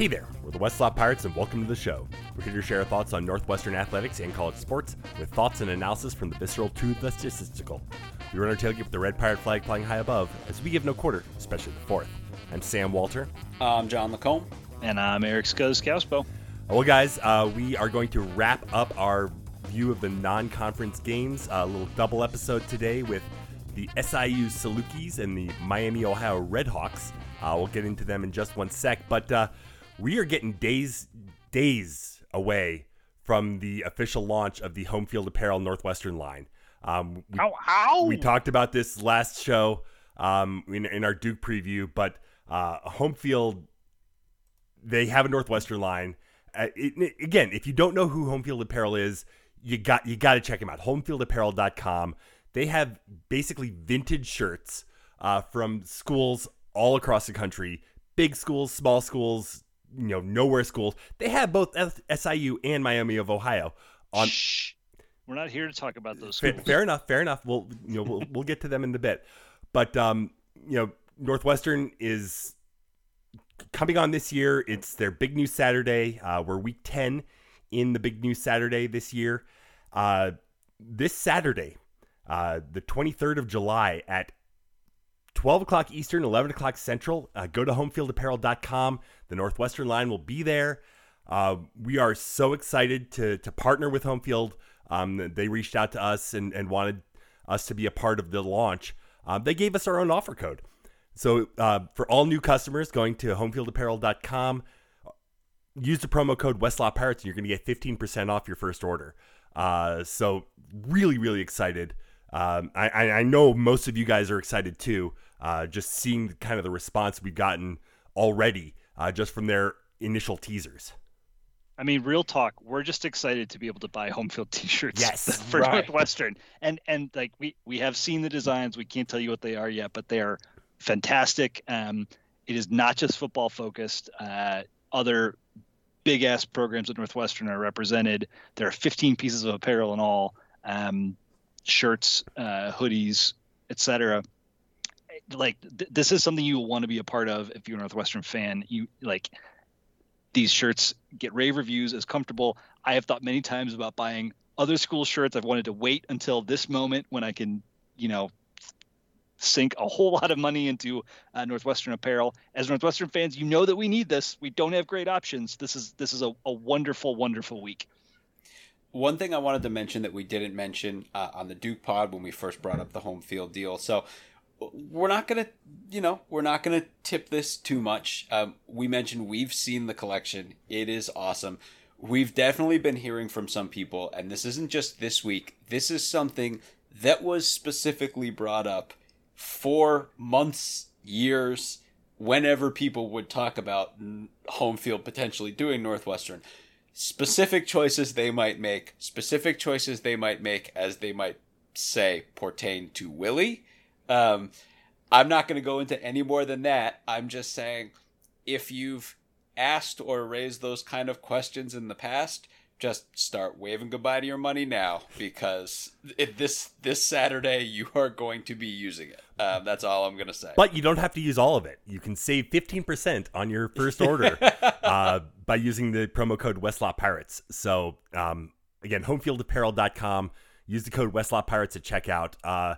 Hey there, we're the Westlaw Pirates and welcome to the show. We're here to share our thoughts on Northwestern athletics and college sports with thoughts and analysis from the visceral to the statistical. We run our tailgate with the red pirate flag flying high above as we give no quarter, especially the fourth. I'm Sam Walter. I'm John Lacombe. And I'm Eric Skoskauspo. Well, guys, uh, we are going to wrap up our view of the non conference games. A little double episode today with the SIU Salukis and the Miami, Ohio Redhawks. Uh, we'll get into them in just one sec, but uh, we are getting days days away from the official launch of the Home Field Apparel Northwestern line. Um, we, ow, ow. we talked about this last show um, in, in, our Duke preview, but uh, Home Field they have a Northwestern line. Uh, it, again, if you don't know who Home Field Apparel is, you got you got to check them out. Homefieldapparel.com. They have basically vintage shirts uh, from schools all across the country, big schools, small schools, you know, nowhere schools. They have both SIU and Miami of Ohio on. Shh. We're not here to talk about those schools. Fair, fair enough. Fair enough. We'll you know we'll, we'll get to them in a bit, but um, you know Northwestern is coming on this year. It's their Big News Saturday. Uh, we're week ten in the Big News Saturday this year. Uh, this Saturday, uh, the 23rd of July at 12 o'clock Eastern, 11 o'clock Central. Uh, go to homefieldapparel.com. The Northwestern line will be there. Uh, we are so excited to, to partner with Homefield. Um, they reached out to us and, and wanted us to be a part of the launch. Uh, they gave us our own offer code. So uh, for all new customers going to homefieldapparel.com, use the promo code Westlaw Pirates and you're going to get 15% off your first order. Uh, so really, really excited. Um, I, I know most of you guys are excited too. Uh, just seeing kind of the response we've gotten already, uh, just from their initial teasers. I mean, real talk. We're just excited to be able to buy home field T-shirts. Yes, for right. Northwestern, and and like we we have seen the designs. We can't tell you what they are yet, but they are fantastic. Um, it is not just football focused. Uh, other big ass programs at Northwestern are represented. There are 15 pieces of apparel in all. Um, shirts, uh, hoodies, etc. Like th- this is something you will want to be a part of if you're a Northwestern fan. You like these shirts get rave reviews as comfortable. I have thought many times about buying other school shirts. I've wanted to wait until this moment when I can, you know, sink a whole lot of money into uh, Northwestern apparel. As Northwestern fans, you know that we need this. We don't have great options. This is this is a, a wonderful, wonderful week. One thing I wanted to mention that we didn't mention uh, on the Duke Pod when we first brought up the home field deal. So we're not gonna, you know, we're not gonna tip this too much. Um, we mentioned we've seen the collection; it is awesome. We've definitely been hearing from some people, and this isn't just this week. This is something that was specifically brought up for months, years, whenever people would talk about home field potentially doing Northwestern specific choices they might make, specific choices they might make as they might say pertain to Willie. Um, I'm not going to go into any more than that. I'm just saying if you've asked or raised those kind of questions in the past, just start waving goodbye to your money now because this this Saturday you are going to be using it. Um, that's all I'm gonna say. But you don't have to use all of it. You can save 15% on your first order uh, by using the promo code Westlaw Pirates. So um, again, homefieldapparel.com. Use the code Westlaw Pirates at checkout. Uh,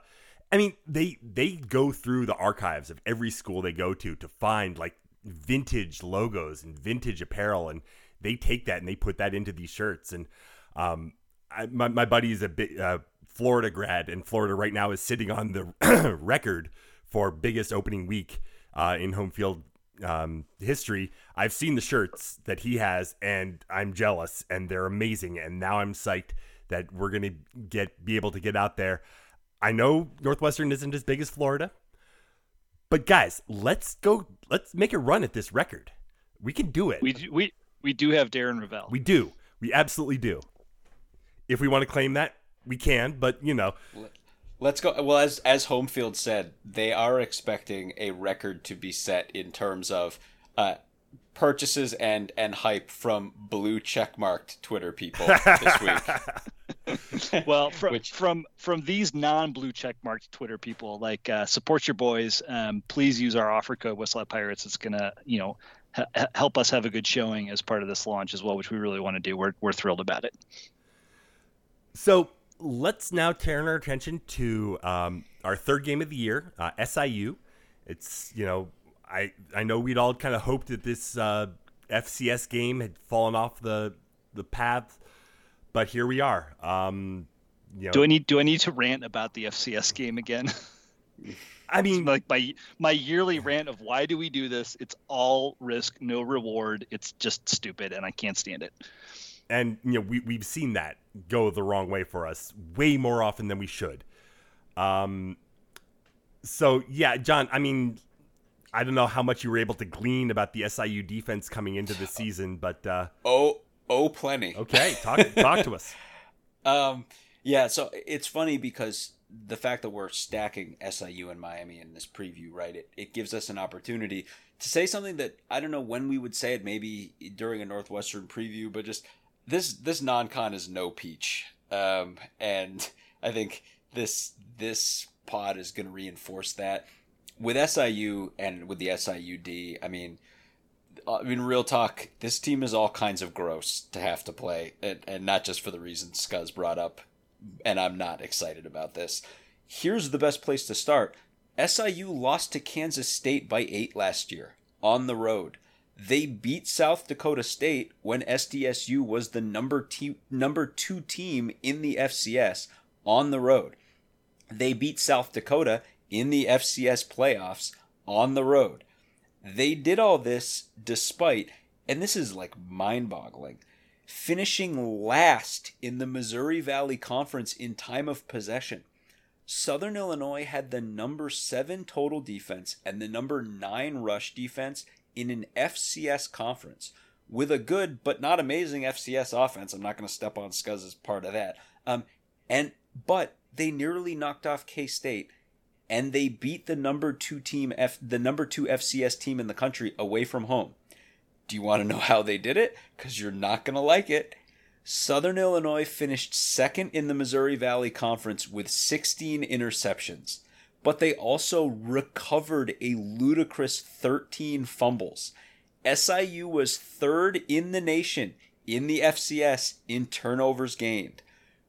I mean, they they go through the archives of every school they go to to find like vintage logos and vintage apparel and they take that and they put that into these shirts. And um, I, my my buddy is a bit uh, Florida grad, and Florida right now is sitting on the record for biggest opening week uh, in home field um, history. I've seen the shirts that he has, and I'm jealous, and they're amazing. And now I'm psyched that we're gonna get be able to get out there. I know Northwestern isn't as big as Florida, but guys, let's go. Let's make a run at this record. We can do it. We we we do have Darren Rovell. We do. We absolutely do. If we want to claim that, we can, but you know. Let's go. Well, as as Homefield said, they are expecting a record to be set in terms of uh, purchases and and hype from blue checkmarked Twitter people this week. well, from Which... from from these non-blue checkmarked Twitter people, like uh, support your boys. Um, please use our offer code Westlaw Pirates. It's gonna you know help us have a good showing as part of this launch as well, which we really want to do. We're we're thrilled about it. So let's now turn our attention to um, our third game of the year, uh, SIU. It's you know I I know we'd all kind of hoped that this uh, FCS game had fallen off the the path, but here we are. Um, you know, do I need do I need to rant about the FCS game again? I mean, like my my yearly rant of why do we do this? It's all risk, no reward. It's just stupid, and I can't stand it. And you know, we we've seen that go the wrong way for us way more often than we should. Um. So yeah, John. I mean, I don't know how much you were able to glean about the SIU defense coming into the season, but uh, oh, oh, plenty. Okay, talk talk to us. Um. Yeah. So it's funny because the fact that we're stacking SIU and Miami in this preview, right? It, it gives us an opportunity to say something that I don't know when we would say it, maybe during a Northwestern preview, but just this this non-con is no peach, um, and I think this this pod is going to reinforce that with SIU and with the SIUD. I mean. I mean, real talk. This team is all kinds of gross to have to play, and, and not just for the reasons Scuzz brought up and I'm not excited about this. Here's the best place to start. SIU lost to Kansas State by eight last year on the road. They beat South Dakota State when SDSU was the number te- number two team in the FCS on the road. They beat South Dakota in the FCS playoffs on the road. They did all this despite, and this is like mind boggling finishing last in the Missouri Valley Conference in time of possession. Southern Illinois had the number 7 total defense and the number 9 rush defense in an FCS conference with a good but not amazing FCS offense. I'm not going to step on Scuzz as part of that. Um, and but they nearly knocked off K State and they beat the number 2 team F the number 2 FCS team in the country away from home. Do you want to know how they did it? Because you're not going to like it. Southern Illinois finished second in the Missouri Valley Conference with 16 interceptions, but they also recovered a ludicrous 13 fumbles. SIU was third in the nation in the FCS in turnovers gained.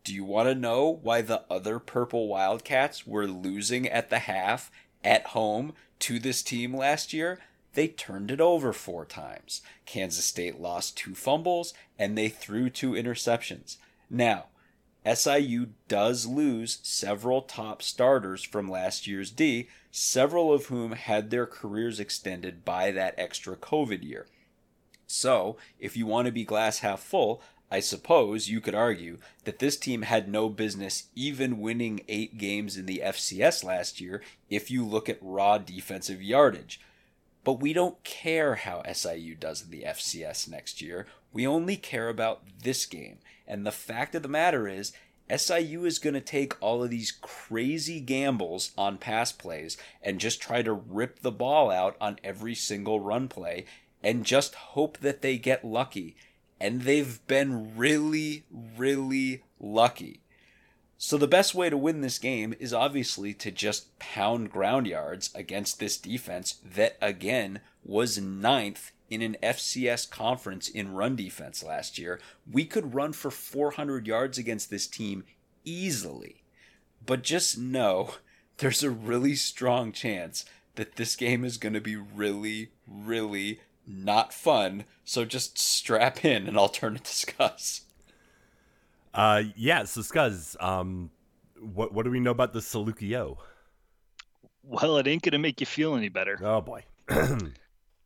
Do you want to know why the other Purple Wildcats were losing at the half at home to this team last year? They turned it over four times. Kansas State lost two fumbles and they threw two interceptions. Now, SIU does lose several top starters from last year's D, several of whom had their careers extended by that extra COVID year. So, if you want to be glass half full, I suppose you could argue that this team had no business even winning eight games in the FCS last year if you look at raw defensive yardage. But we don't care how SIU does in the FCS next year. We only care about this game. And the fact of the matter is, SIU is going to take all of these crazy gambles on pass plays and just try to rip the ball out on every single run play and just hope that they get lucky. And they've been really, really lucky. So the best way to win this game is obviously to just pound ground yards against this defense that again was ninth in an FCS conference in run defense last year. We could run for 400 yards against this team easily. But just know there's a really strong chance that this game is going to be really, really not fun. So just strap in and I'll turn it to discuss. Uh, yeah. So Scuzz, um, what what do we know about the Salukio? Well, it ain't gonna make you feel any better. Oh boy. uh,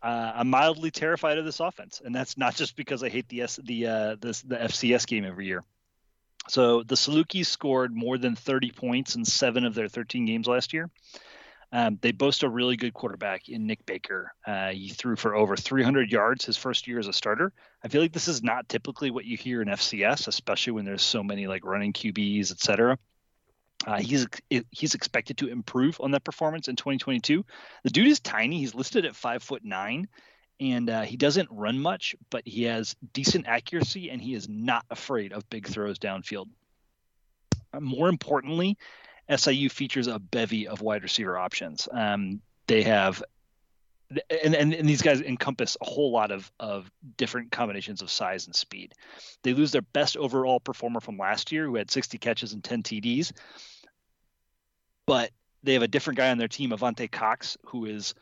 I'm mildly terrified of this offense, and that's not just because I hate the S, the uh, this, the FCS game every year. So the Salukis scored more than 30 points in seven of their 13 games last year. Um, they boast a really good quarterback in Nic Baker. Uh, he threw for over 300 yards his first year as a starter. I feel like this is not typically what you hear in FCS, especially when there's so many like running QBs, etc. Uh, he's he's expected to improve on that performance in 2022. The dude is tiny. He's listed at five foot nine, and uh, he doesn't run much, but he has decent accuracy, and he is not afraid of big throws downfield. Uh, more importantly, SIU features a bevy of wide receiver options. Um, they have and, and, and these guys encompass a whole lot of, of different combinations of size and speed. They lose their best overall performer from last year, who had 60 catches and 10 TDs. But they have a different guy on their team, Avante Cox, who is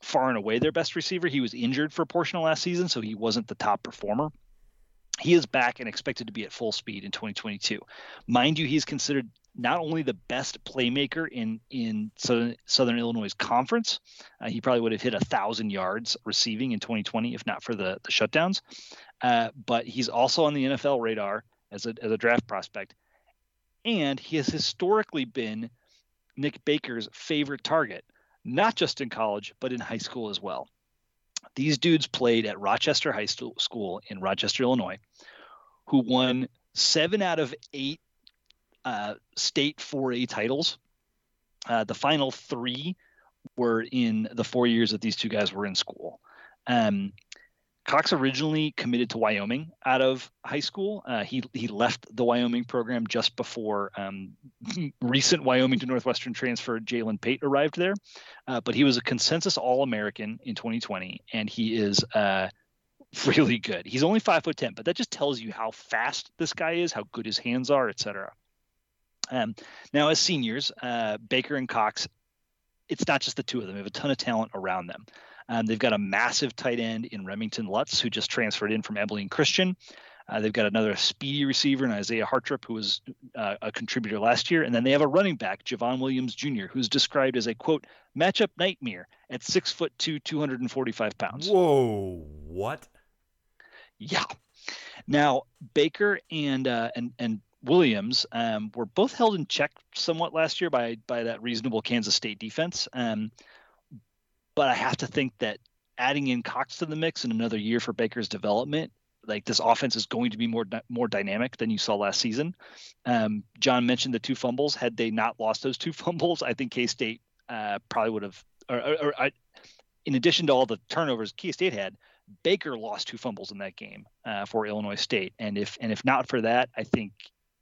far and away their best receiver. He was injured for a portion of last season, so he wasn't the top performer. He is back and expected to be at full speed in 2022. Mind you, he's considered not only the best playmaker in in Southern, Southern Illinois conference, uh, he probably would have hit a thousand yards receiving in 2020 if not for the the shutdowns. Uh, but he's also on the NFL radar as a as a draft prospect, and he has historically been Nic Baker's favorite target, not just in college but in high school as well. These dudes played at Rochester High School in Rochester, Illinois, who won seven out of eight uh, state 4A titles. Uh, the final three were in the four years that these two guys were in school. Um, Cox originally committed to Wyoming out of high school. Uh, he he left the Wyoming program just before um, recent Wyoming to Northwestern transfer Jalen Pate arrived there. Uh, but he was a consensus All American in 2020, and he is uh, really good. He's only five foot ten, but that just tells you how fast this guy is, how good his hands are, etc. Um, now, as seniors, uh, Baker and Cox, it's not just the two of them. They have a ton of talent around them. Um, they've got a massive tight end in Remington Lutz, who just transferred in from Abilene Christian. Uh, they've got another speedy receiver in Izaiah Hartrup, who was uh, a contributor last year. And then they have a running back, Javon Williams Jr., who's described as a quote, matchup nightmare at six foot two, 245 pounds. Whoa, what? Yeah. Now, Baker and uh, and and Williams um, were both held in check somewhat last year by by that reasonable Kansas State defense. Um, but I have to think that adding in Cox to the mix in another year for Baker's development, like this offense is going to be more more dynamic than you saw last season. Um, John mentioned the two fumbles. Had they not lost those two fumbles, I think K State uh, probably would have. Or, or, or I, in addition to all the turnovers K State had, Baker lost two fumbles in that game uh, for Illinois State, and if and if not for that, I think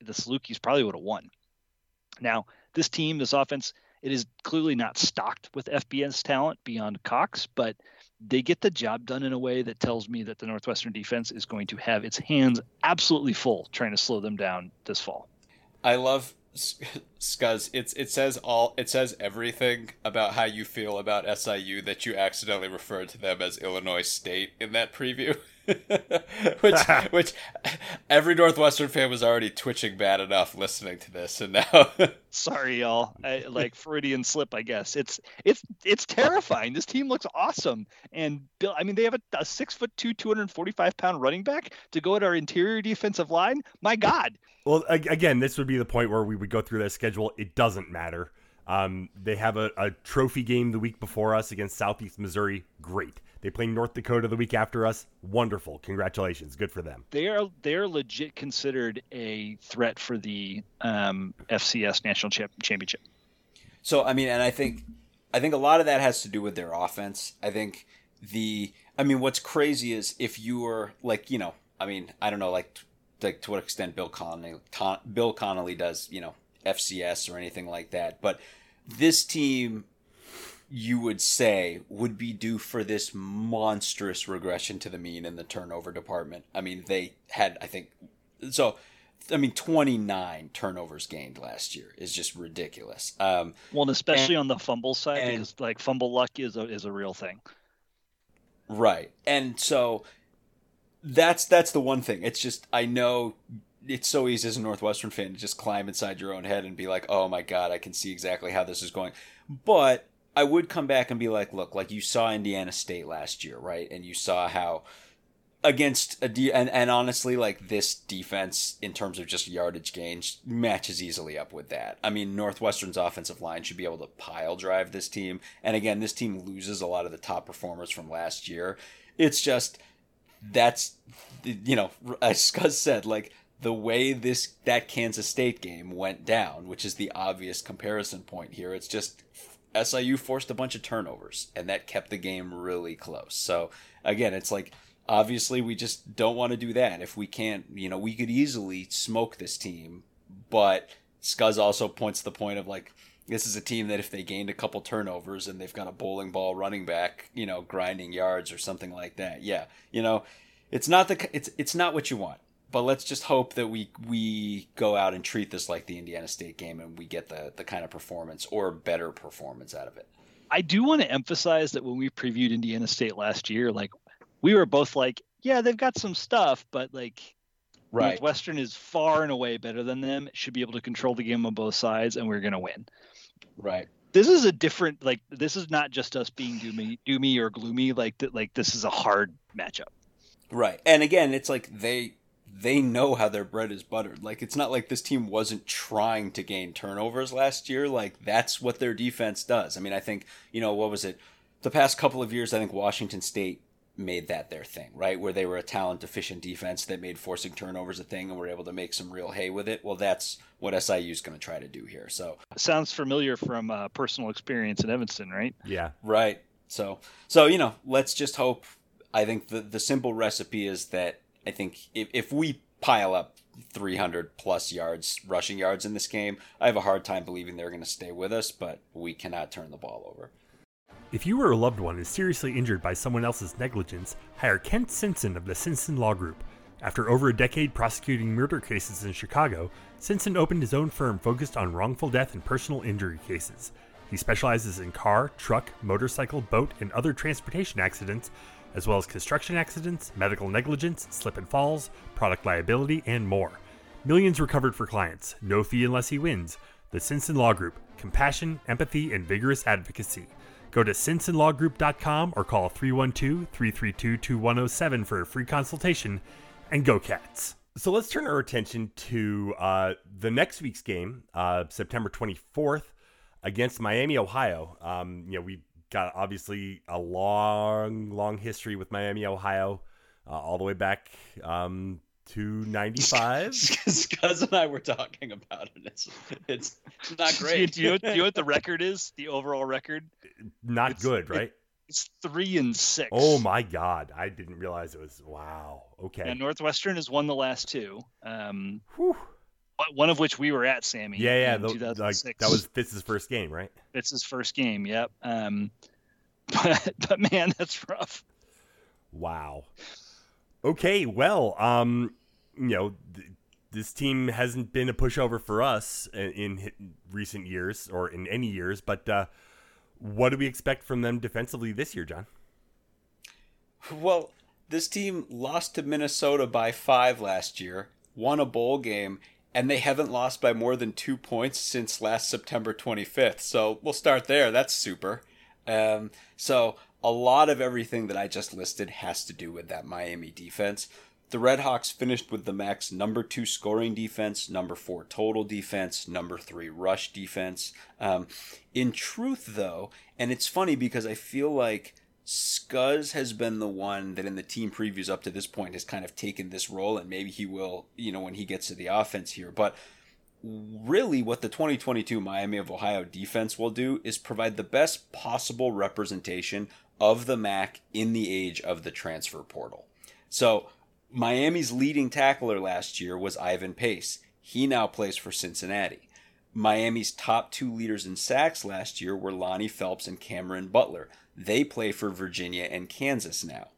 the Salukis probably would have won. Now, this team, this offense, it is clearly not stocked with FBS talent beyond Cox, but they get the job done in a way that tells me that the Northwestern defense is going to have its hands absolutely full trying to slow them down this fall. I love Scuzz. It's it says all it says everything about how you feel about SIU that you accidentally referred to them as Illinois State in that preview. which which every Northwestern fan was already twitching bad enough listening to this, and now sorry y'all, I, like Freudian slip, I guess. It's it's it's terrifying. This team looks awesome, and Bill. I mean, they have a, a six foot two, two hundred forty five pound running back to go at our interior defensive line. My God. Well, again, this would be the point where we would go through their schedule. It doesn't matter. Um, they have a, a trophy game the week before us against Southeast Missouri. Great. They play North Dakota the week after us. Wonderful. Congratulations. Good for them. They are they are legit considered a threat for the um, FCS national championship. So I mean, and I think I think a lot of that has to do with their offense. I think the I mean, what's crazy is if you were like you know, I mean, I don't know, like like to what extent Bill Connelly Bill Connelly does you know FCS or anything like that, but this team you would say would be due for this monstrous regression to the mean in the turnover department. I mean, they had, I think, so. I mean, 29 turnovers gained last year is just ridiculous. Um, well, and especially and, on the fumble side, and, because like fumble luck is a is a real thing. Right, and so that's that's the one thing. It's just I know it's so easy as a Northwestern fan to just climb inside your own head and be like, "Oh my god, I can see exactly how this is going." But I would come back and be like, look, like you saw Indiana State last year, right? And you saw how against a de- and, and honestly like this defense in terms of just yardage gains matches easily up with that. I mean northwestern's offensive line should be able to pile drive this team. And again this team loses a lot of the top performers from last year. It's just that's you know as Scuzz said like the way this that kansas state game went down which is the obvious comparison point here it's just SIU forced a bunch of turnovers, and that kept the game really close. So again, it's like obviously we just don't want to do that. If we can't, you know, we could easily smoke this team, but Scuzz also points the point of like This is a team that if they gained a couple turnovers and they've got a bowling ball running back, you know, grinding yards or something like that, yeah, you know, it's not the it's it's not what you want. But let's just hope that we we go out and treat this like the Indiana State game and we get the the kind of performance or better performance out of it. I do want to emphasize that when we previewed Indiana State last year, like we were both like, yeah, they've got some stuff, but like right. Northwestern is far and away better than them. Should be able to control the game on both sides, and we're gonna win. Right. This is a different like this is not just us being doomy, doomy or gloomy. Like that, like this is a hard matchup. Right. And again, it's like they they know how their bread is buttered. Like it's not like this team wasn't trying to gain turnovers last year. Like that's what their defense does. I mean, I think, you know, what was it? The past couple of years, I think Washington State made that their thing, right? Where they were a talent deficient defense that made forcing turnovers a thing and were able to make some real hay with it. Well, that's what SIU is going to try to do here. So sounds familiar from uh, personal experience in Evanston, right? Yeah. Right. So, so you know, let's just hope. I think the the simple recipe is that I think if if we pile up 300 plus yards rushing yards in this game, I have a hard time believing they're going to stay with us, but we cannot turn the ball over. If you or a loved one is seriously injured by someone else's negligence, hire Kent Simpson of the Simpson Law Group. After over a decade prosecuting murder cases in Chicago, Simpson opened his own firm focused on wrongful death and personal injury cases. He specializes in car, truck, motorcycle, boat, and other transportation accidents, as well as construction accidents, medical negligence, slip and falls, product liability, and more. Millions recovered for clients, no fee unless he wins. The Simpson Law Group, compassion, empathy, and vigorous advocacy. Go to simpsonlawgroup.com or call 312 332 2107 for a free consultation. And go, Cats. So let's turn our attention to uh, the next week's game, uh, September 24th, against Miami, Ohio. Um, you know, we got obviously a long, long history with Miami, Ohio, uh, all the way back um, to 95. Scuzz and I were talking about it. It's, it's not great. do, you, do, you, know what the record is? The overall record? Not it's, good, right? It, it's three and six. Oh my God! I didn't realize it was. Wow. Okay. And Northwestern has won the last two. Um, one of which we were at, Sammy. Yeah, yeah. The, like, that was Fitz's first game, right? Fitz's first game. Yep. Um, but but man, that's rough. Wow. Okay, well, um, you know, th- this team hasn't been a pushover for us in, in recent years or in any years, but uh, what do we expect from them defensively this year, John? Well, this team lost to Minnesota by five last year, won a bowl game, and they haven't lost by more than two points since last September 25th. So we'll start there. That's super. Um, so a lot of everything that I just listed has to do with that Miami defense. The Redhawks finished with the MAC's number two scoring defense, number four total defense, number three rush defense. Um, in truth, though, and it's funny because I feel like Scuzz has been the one that in the team previews up to this point has kind of taken this role, and maybe he will, you know, when he gets to the offense here. But really what the 2022 Miami of Ohio defense will do is provide the best possible representation of the MAC in the age of the transfer portal. So, Miami's leading tackler last year was Ivan Pace. He now plays for Cincinnati. Miami's top two leaders in sacks last year were Lonnie Phelps and Cameron Butler. They play for Virginia and Kansas now.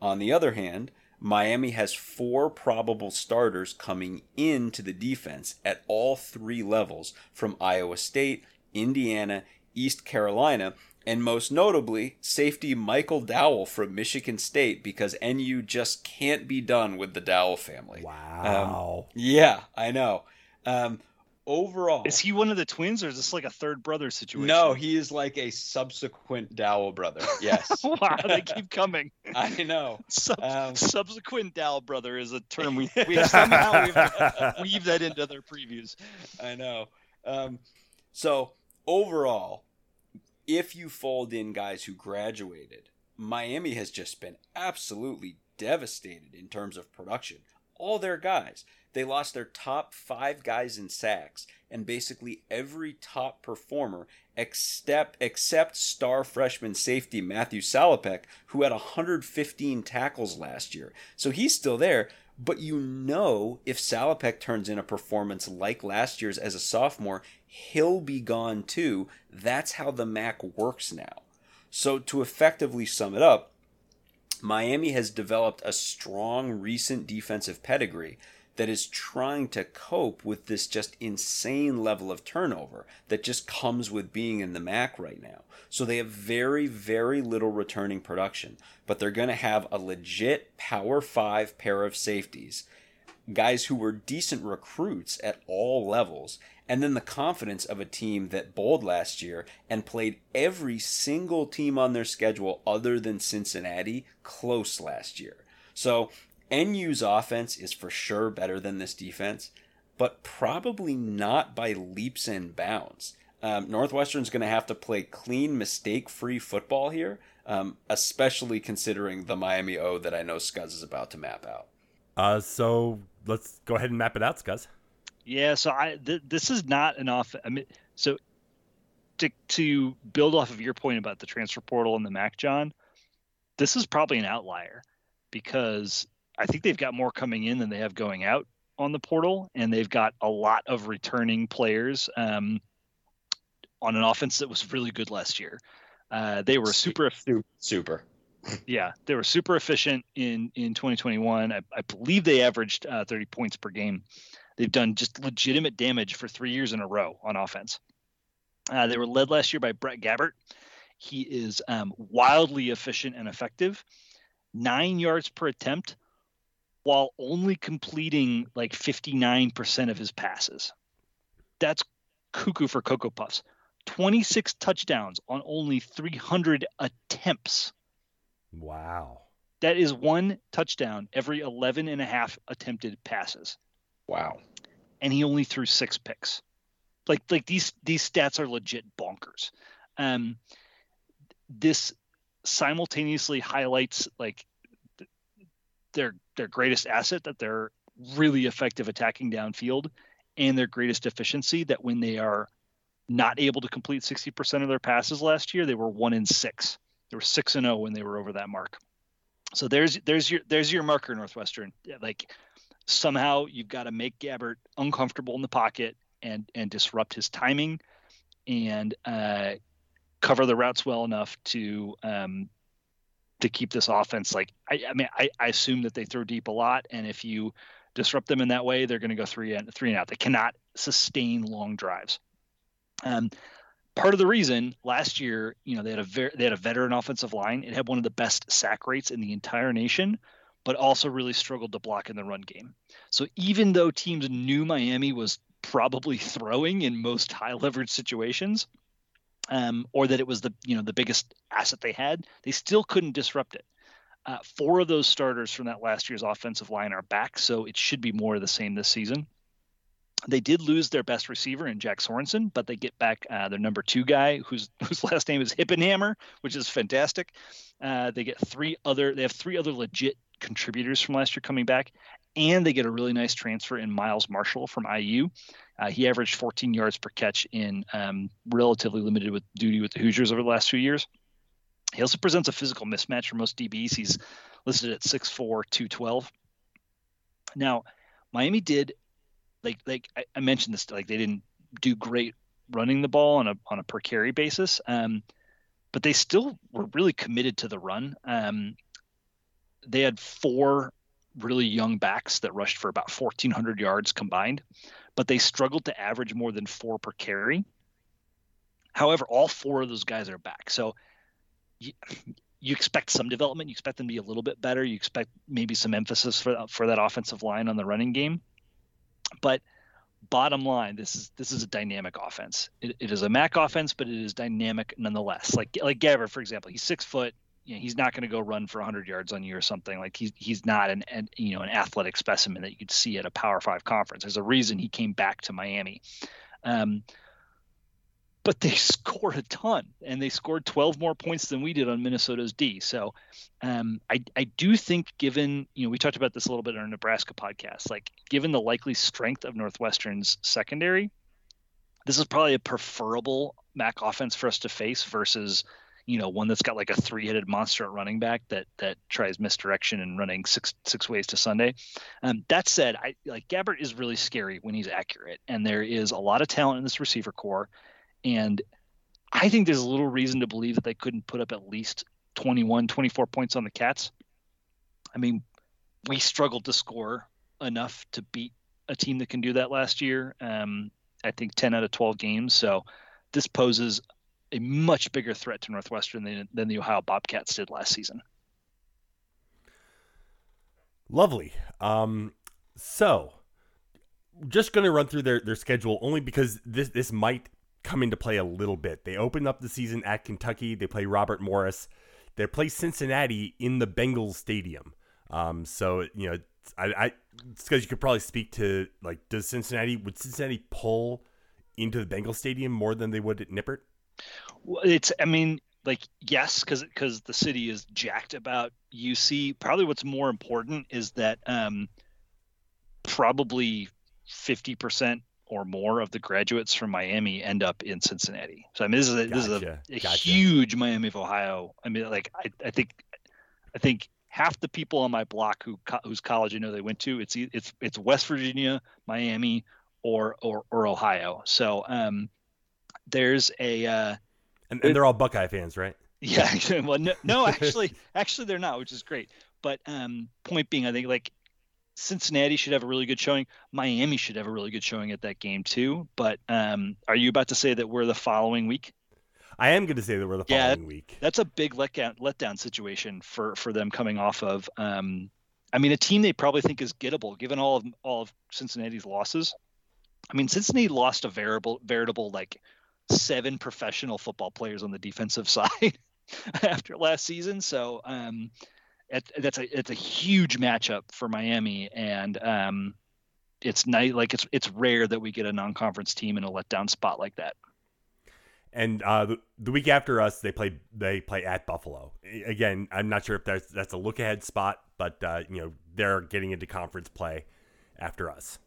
On the other hand, Miami has four probable starters coming into the defense at all three levels from Iowa State, Indiana, East Carolina, and most notably, safety Michael Dowell from Michigan State because NU just can't be done with the Dowell family. Wow. Um, yeah, I know. Um, overall, is he one of the twins, or is this like a third brother situation? No, he is like a subsequent Dowell brother. Yes. wow, they keep coming. I know. Sub- um, subsequent Dowell brother is a term we we somehow weave that into their previews. I know. Um, so overall if you fold in guys who graduated, Miami has just been absolutely devastated in terms of production. All their guys. They lost their top five guys in sacks, and basically every top performer except except star freshman safety Matthew Salopek, who had 115 tackles last year. So he's still there, but you know if Salopek turns in a performance like last year's as a sophomore, he'll be gone too. That's how the MAC works now. So, to effectively sum it up, Miami has developed a strong recent defensive pedigree that is trying to cope with this just insane level of turnover that just comes with being in the MAC right now. So they have very, very little returning production, but they're going to have a legit Power 5 pair of safeties, guys who were decent recruits at all levels, and then the confidence of a team that bowled last year and played every single team on their schedule other than Cincinnati close last year. So NU's offense is for sure better than this defense, but probably not by leaps and bounds. Um, Northwestern's going to have to play clean, mistake free football here, um, especially considering the Miami O that I know Scuzz is about to map out. Uh, so let's go ahead and map it out, Scuzz. Yeah, so I th- this is not an off. I mean, so to to build off of your point about the transfer portal and the MAC, John, this is probably an outlier because I think they've got more coming in than they have going out on the portal, and they've got a lot of returning players um, on an offense that was really good last year. Uh, they were super, super. Yeah, they were super efficient in in 2021. I, I believe they averaged uh, 30 points per game. They've done just legitimate damage for three years in a row on offense. Uh, they were led last year by Brett Gabbert. He is um, wildly efficient and effective. Nine yards per attempt, while only completing like 59% of his passes. That's cuckoo for Cocoa Puffs. 26 touchdowns on only 300 attempts. Wow. That is one touchdown every 11 and a half attempted passes. Wow. And he only threw six picks. Like like these these stats are legit bonkers. Um this simultaneously highlights like their their greatest asset that they're really effective attacking downfield and their greatest efficiency that when they are not able to complete 60% of their passes last year they were 1 in 6 they were 6 and 0 when they were over that mark so there's there's your there's your marker northwestern like somehow you've got to make Gabbert uncomfortable in the pocket and and disrupt his timing and uh, cover the routes well enough to um, to keep this offense like I, I mean I, I assume that they throw deep a lot and if you disrupt them in that way they're going to go three and three and out. They cannot sustain long drives. Um, part of the reason last year you know they had a very they had a veteran offensive line. It had one of the best sack rates in the entire nation but also really struggled to block in the run game so even though teams knew miami was probably throwing in most high leverage situations um, or that it was the you know the biggest asset they had, they still couldn't disrupt it. Uh, four of those starters from that last year's offensive line are back, so it should be more of the same this season. They did lose their best receiver in Jack Sorenson, but they get back uh, their number two guy, whose whose last name is Hippenhammer, which is fantastic. Uh, they get three other. They have three other legit contributors from last year coming back, and they get a really nice transfer in Miles Marshall from IU. Uh, he averaged 14 yards per catch in um, relatively limited with duty with the Hoosiers over the last few years. He also presents a physical mismatch for most DBs. He's listed at 6'4", 212. Now, Miami did, like like I, I mentioned this, like they didn't do great running the ball on a on a per carry basis, um, but they still were really committed to the run. Um, they had four really young backs that rushed for about 1,400 yards combined but they struggled to average more than four per carry. However, all four of those guys are back. So you, you expect some development. You expect them to be a little bit better. You expect maybe some emphasis for for that offensive line on the running game. But bottom line, this is this is a dynamic offense. It, it is a MAC offense, but it is dynamic nonetheless. Like like Gabbert, for example, he's six foot, you know, he's not going to go run for 100 yards on you or something. Like he's he's not an, an you know an athletic specimen that you could see at a Power Five conference. There's a reason he came back to Miami. Um, but they scored a ton, and they scored 12 more points than we did on Minnesota's D. So um, I I do think, given you know we talked about this a little bit in our Nebraska podcast, like given the likely strength of Northwestern's secondary, this is probably a preferable MAC offense for us to face versus you know, one that's got like a three-headed monster at running back that that tries misdirection and running six six ways to Sunday. Um, that said, I like Gabbert is really scary when he's accurate, and there is a lot of talent in this receiver core, and I think there's little reason to believe that they couldn't put up at least 21, 24 points on the Cats. I mean, we struggled to score enough to beat a team that can do that last year. Um, I think 10 out of 12 games. So this poses a much bigger threat to Northwestern than, than the Ohio Bobcats did last season. Lovely. Um, so, just going to run through their, their schedule only because this this might come into play a little bit. They open up the season at Kentucky. They play Robert Morris. They play Cincinnati in the Bengals Stadium. Um, so you know, I, I because you could probably speak to like, does Cincinnati would Cincinnati pull into the Bengals Stadium more than they would at Nippert? Well, it's I mean like yes because because the city is jacked about UC. Probably what's more important is that um, probably fifty percent or more of the graduates from Miami end up in Cincinnati. So I mean this is a, gotcha. this is a, a gotcha. huge Miami of Ohio. I mean like I, I think I think half the people on my block who whose college I know they went to it's it's it's West Virginia, Miami, or or, or Ohio. So um, there's a uh, and, and they're all Buckeye fans, right? Yeah. well, no, no, actually, actually they're not, which is great. But um, point being, I think like Cincinnati should have a really good showing. Miami should have a really good showing at that game too. But um, are you about to say that we're the following week? I am going to say that we're the following yeah, week. That's a big letdown letdown situation for for them coming off of. Um, I mean, a team they probably think is gettable given all of all of Cincinnati's losses. I mean, Cincinnati lost a veritable veritable like seven professional football players on the defensive side after last season. So um, it, that's a it's a huge matchup for Miami, and um, it's nice. Like it's it's rare that we get a non-conference team in a letdown spot like that. And uh, the, the week after us, they play they play at Buffalo. Again, I'm not sure if that's that's a look ahead spot, but uh, you know they're getting into conference play after us.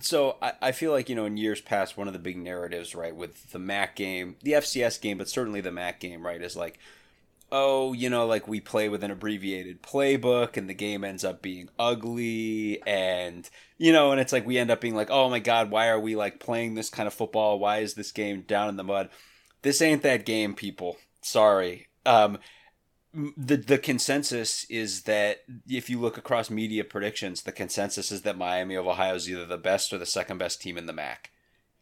So I, I feel like you know in years past, one of the big narratives, right, with the MAC game, the FCS game, but certainly the MAC game, right, is like, oh, you know, like we play with an abbreviated playbook, and the game ends up being ugly, and you know, and it's like we end up being like, oh my god, why are we like playing this kind of football? Why is this game down in the mud? This ain't that game, people. Sorry. Um, the the consensus is that if you look across media predictions, the consensus is that Miami of Ohio is either the best or the second best team in the MAC,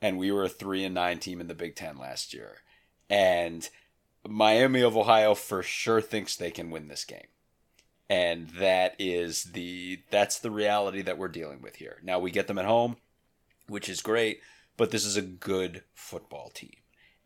and we were a three and nine team in the Big Ten last year, and Miami of Ohio for sure thinks they can win this game, and that is the that's the reality that we're dealing with here. Now we get them at home, which is great, but this is a good football team.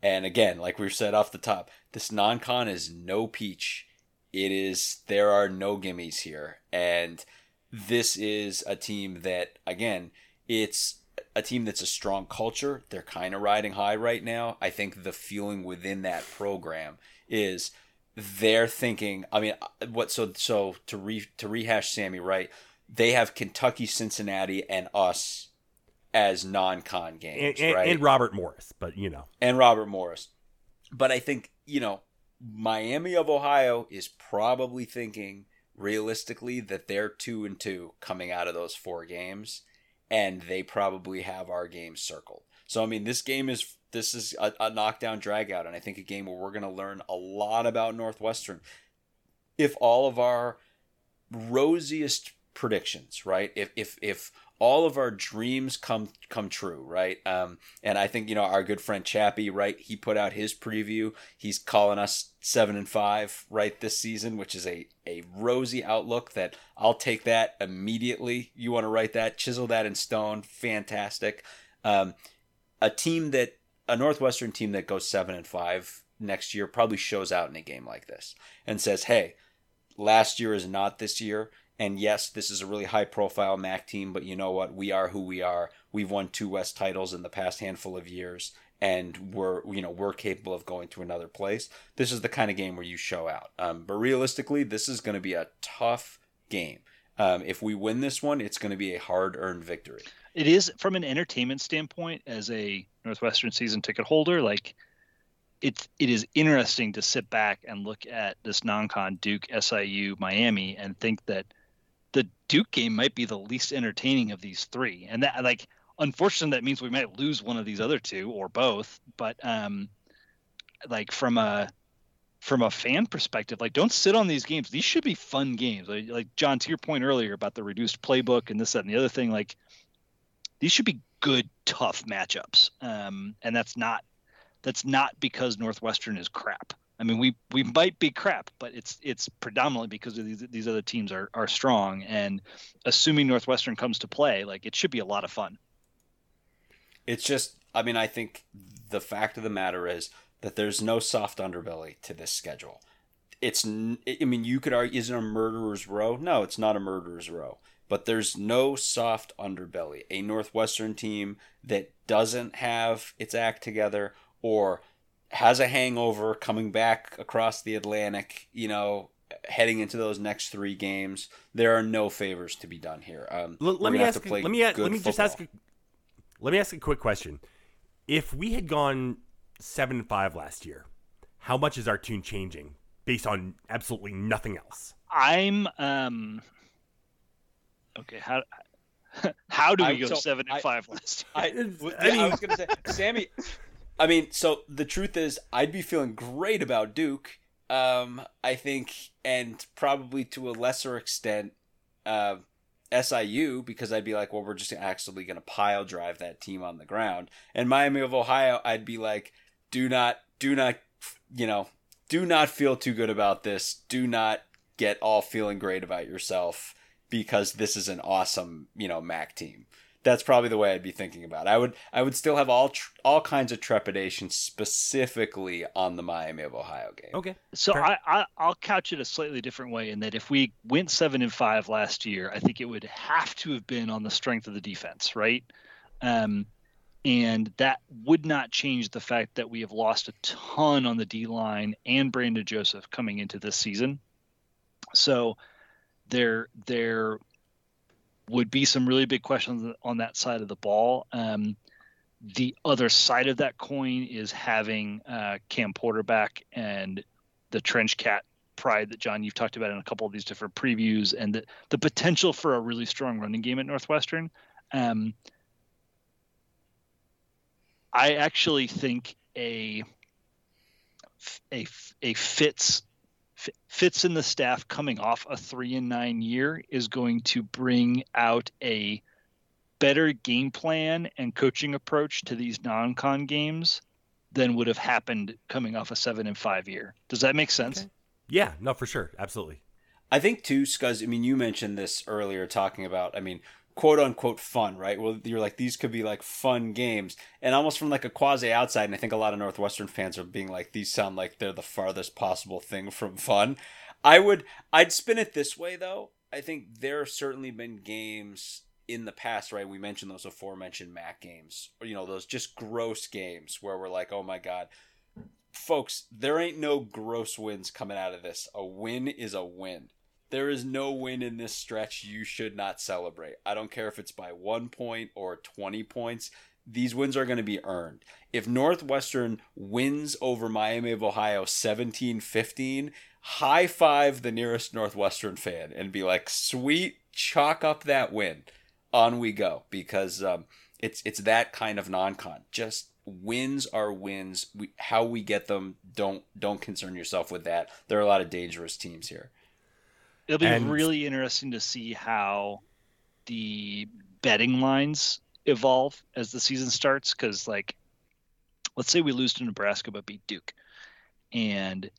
And again, like we've said off the top, this non-con is no peach it is there are no gimmies here, and this is a team that again, it's a team that's a strong culture. They're kind of riding high right now. I think the feeling within that program is they're thinking. I mean, what? So so to re to rehash Sammy right, they have Kentucky, Cincinnati, and us as non-con games, and, and, right? And Robert Morris, but you know, and Robert Morris. But I think you know Miami of Ohio is probably thinking realistically that they're two and two coming out of those four games, and they probably have our game circled. So I mean, this game is this is a, a knockdown dragout, and I think a game where we're going to learn a lot about Northwestern. If all of our rosiest predictions, right? If if if all of our dreams come come true, right? Um, and I think you know our good friend Chappie, right? He put out his preview. He's calling us seven and five, right, this season, which is a a rosy outlook. That I'll take that immediately. You want to write that, chisel that in stone, fantastic. Um, a team that a Northwestern team that goes seven and five next year probably shows out in a game like this and says, "Hey, last year is not this year." And yes, this is a really high profile MAC team, but you know what? We are who we are. We've won two West titles in the past handful of years, and we're you know we're capable of going to another place. This is the kind of game where you show out. Um, but realistically, this is going to be a tough game. Um, if we win this one, it's going to be a hard earned victory. It is from an entertainment standpoint as a Northwestern season ticket holder. Like it's it is interesting to sit back and look at this non-con Duke, SIU, Miami, and think that the Duke game might be the least entertaining of these three, and that like unfortunately that means we might lose one of these other two or both. But um, like from a from a fan perspective, like don't sit on these games. These should be fun games. Like, like John, to your point earlier about the reduced playbook and this, that, and the other thing, like these should be good, tough matchups. Um, and that's not that's not because Northwestern is crap. I mean, we we might be crap, but it's it's predominantly because these these other teams are are strong. And assuming Northwestern comes to play, like it should be a lot of fun. It's just, I mean, I think the fact of the matter is that there's no soft underbelly to this schedule. It's, I mean, you could argue, is it a murderer's row? No, it's not a murderer's row. But there's no soft underbelly. A Northwestern team that doesn't have its act together or has a hangover coming back across the Atlantic, you know, heading into those next three games, there are no favors to be done here. Um, let, let me ask. Let me let me just ask. A, let me ask a quick question. If we had gone seven and five last year, how much is our tune changing based on absolutely nothing else? I'm um. Okay, how how do we I, go so seven and I, five last year? I, I, mean, I was gonna say, Sammy. I mean, so the truth is, I'd be feeling great about Duke. Um, I think, and probably to a lesser extent, uh, SIU because I'd be like, well, we're just actually going to pile drive that team on the ground. And Miami of Ohio, I'd be like, do not, do not, you know, do not feel too good about this. Do not get all feeling great about yourself because this is an awesome, you know, MAC team that's probably the way I'd be thinking about. It. I would I would still have all tr- all kinds of trepidation specifically on the Miami of Ohio game. Okay. So I, I I'll couch it a slightly different way in that if we went 7 and 5 last year, I think it would have to have been on the strength of the defense, right? Um and that would not change the fact that we have lost a ton on the D line and Brandon Joseph coming into this season. So there there would be some really big questions on that side of the ball. Um, the other side of that coin is having uh, Cam Porter back and the trench cat pride that John you've talked about in a couple of these different previews, and the the potential for a really strong running game at Northwestern. Um, I actually think a a a Fitz Fitz in the staff coming off a three and nine year is going to bring out a better game plan and coaching approach to these non-con games than would have happened coming off a seven and five year. Does that make sense? Okay. Yeah, no, for sure, absolutely. I think too, Scuzz. I mean, you mentioned this earlier, talking about. I mean, quote unquote fun, right? Well, you're like these could be like fun games, and almost from like a quasi outside. And I think a lot of Northwestern fans are being like, these sound like they're the farthest possible thing from fun. I would, I'd spin it this way though. I think there have certainly been games in the past, right? We mentioned those aforementioned MAC games, or you know, those just gross games where we're like, oh my god. Folks, there ain't no gross wins coming out of this. A win is a win there is no win in this stretch you should not celebrate. I don't care if it's by one point or 20 points. These wins are going to be earned. If Northwestern wins over Miami of Ohio 17 15, high five the nearest Northwestern fan and be like, sweet, chalk up that win. On we go because um, it's it's that kind of non-con. Just wins are wins. We, how we get them, don't don't concern yourself with that. There are a lot of dangerous teams here. It'll be and... really interesting to see how the betting lines evolve as the season starts. Because, like, let's say we lose to Nebraska but beat Duke, and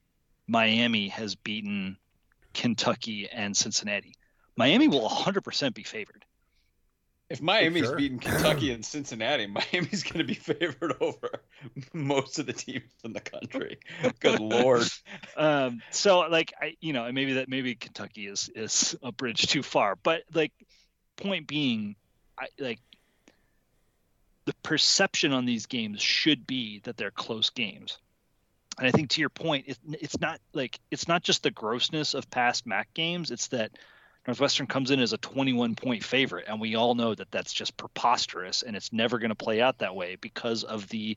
Miami has beaten Kentucky and Cincinnati. Miami will 100% be favored. If Miami's sure. beating Kentucky and Cincinnati, Miami's going to be favored over most of the teams in the country. Good lord. Um, so, like, I, you know, maybe that maybe Kentucky is is a bridge too far, but like, point being, I like the perception on these games should be that they're close games. And I think to your point, it, it's not like it's not just the grossness of past MAC games; it's that Northwestern comes in as a 21 point favorite, and we all know that that's just preposterous, and it's never going to play out that way because of the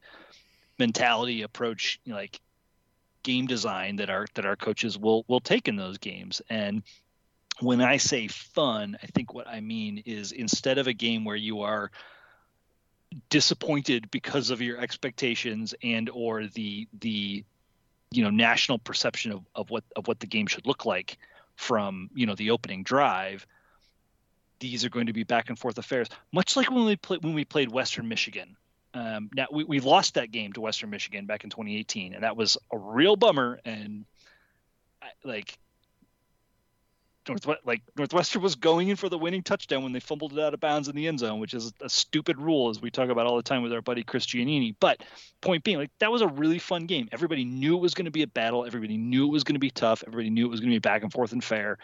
mentality approach you know, like game design that our that our coaches will will take in those games. And when i say fun i think what i mean is instead of a game where you are disappointed because of your expectations and or the the you know national perception of, of what of what the game should look like from you know the opening drive these are going to be back and forth affairs much like when we played when we played western michigan um, now we, we lost that game to Western Michigan back in 2018, and that was a real bummer. And like Northwest, like Northwestern was going in for the winning touchdown when they fumbled it out of bounds in the end zone, which is a stupid rule as we talk about all the time with our buddy Chris Giannini. But point being, like that was a really fun game. Everybody knew it was going to be a battle. Everybody knew it was going to be tough. Everybody knew it was going to be back and forth and fair.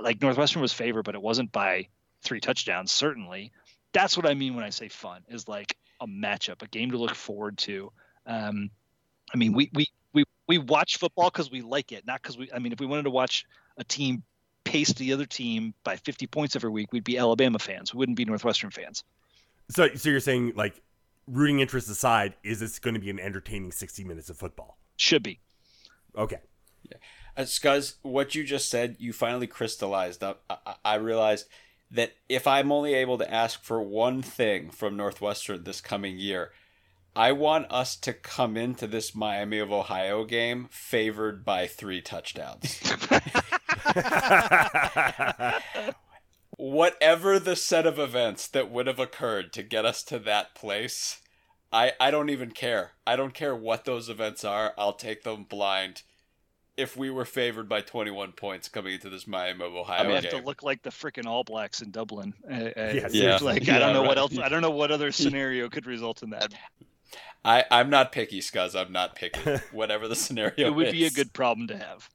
Like Northwestern was favored, but it wasn't by three touchdowns. Certainly, that's what I mean when I say fun. Is like a matchup, a game to look forward to. Um, I mean, we we we we watch football because we like it, not because we. I mean, if we wanted to watch a team pace the other team by 50 points every week, we'd be Alabama fans. We wouldn't be Northwestern fans. So, so you're saying like rooting interest aside, is this going to be an entertaining 60 minutes of football? Should be. Okay. Yeah. Uh, Scuzz, what you just said, you finally crystallized up. I, I realized that if I'm only able to ask for one thing from Northwestern this coming year, I want us to come into this Miami of Ohio game favored by three touchdowns. Whatever the set of events that would have occurred to get us to that place, I, I don't even care. I don't care what those events are. I'll take them blind if we were favored by 21 points coming into this Miami of Ohio I mean, game. have to look like the freaking All Blacks in Dublin. Uh, uh yes, yeah. Like yeah, I don't know right. what else. I don't know what other scenario could result in that. I, I'm not picky, Scuzz. I'm not picky. Whatever the scenario It would be a good problem to have.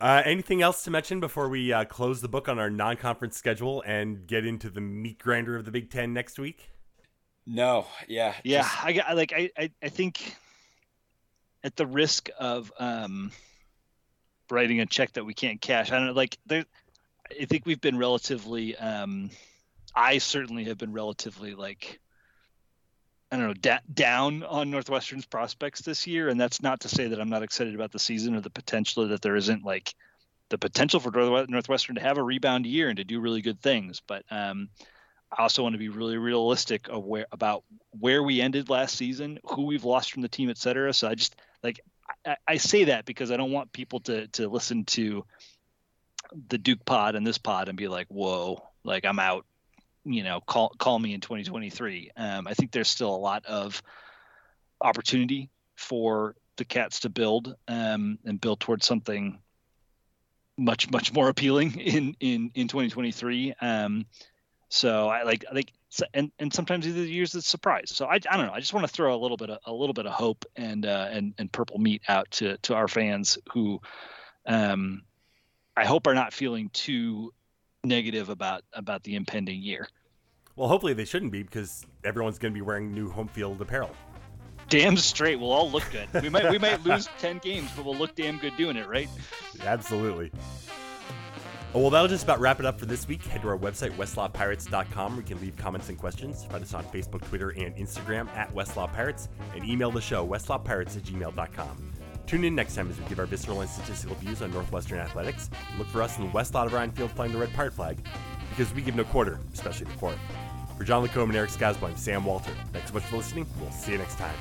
Uh, anything else to mention before we uh, close the book on our non-conference schedule and get into the meat grinder of the Big Ten next week? No, yeah. Yeah, just- I got like I, I I think at the risk of um writing a check that we can't cash, I don't know. Like there, I think we've been relatively. um I certainly have been relatively like. I don't know, da- down on Northwestern's prospects this year, and that's not to say that I'm not excited about the season or the potential that there isn't like the potential for Northwestern to have a rebound year and to do really good things. But um, I also want to be really realistic where, about where we ended last season, who we've lost from the team, et cetera. So I just like I, I say that because I don't want people to to listen to the Duke pod and this pod and be like, "Whoa, like I'm out." You know, call call me in 2023. Um, I think there's still a lot of opportunity for the Cats to build um, and build towards something much much more appealing in in in 2023. Um, so I like I think and and sometimes either years it's surprise. So I, I don't know. I just want to throw a little bit of a little bit of hope and uh, and and purple meat out to to our fans who, um, I hope are not feeling too negative about about the impending year. Well, hopefully they shouldn't be because everyone's going to be wearing new home field apparel. Damn straight, we'll all look good. We might we might lose ten games, but we'll look damn good doing it, right? Absolutely. Oh, well, that'll just about wrap it up for this week. Head to our website, westlotpirates.com, where you can leave comments and questions. Find us on Facebook, Twitter, and Instagram at westlotpirates, and email the show, westlotpirates at gmail.com. Tune in next time as we give our visceral and statistical views on Northwestern athletics. Look for us in the West Lot of Field flying the red pirate flag, because we give no quarter, especially the fourth. For John Lacombe and Eric Skasbo, I'm Sam Walter. Thanks so much for listening. We'll see you next time.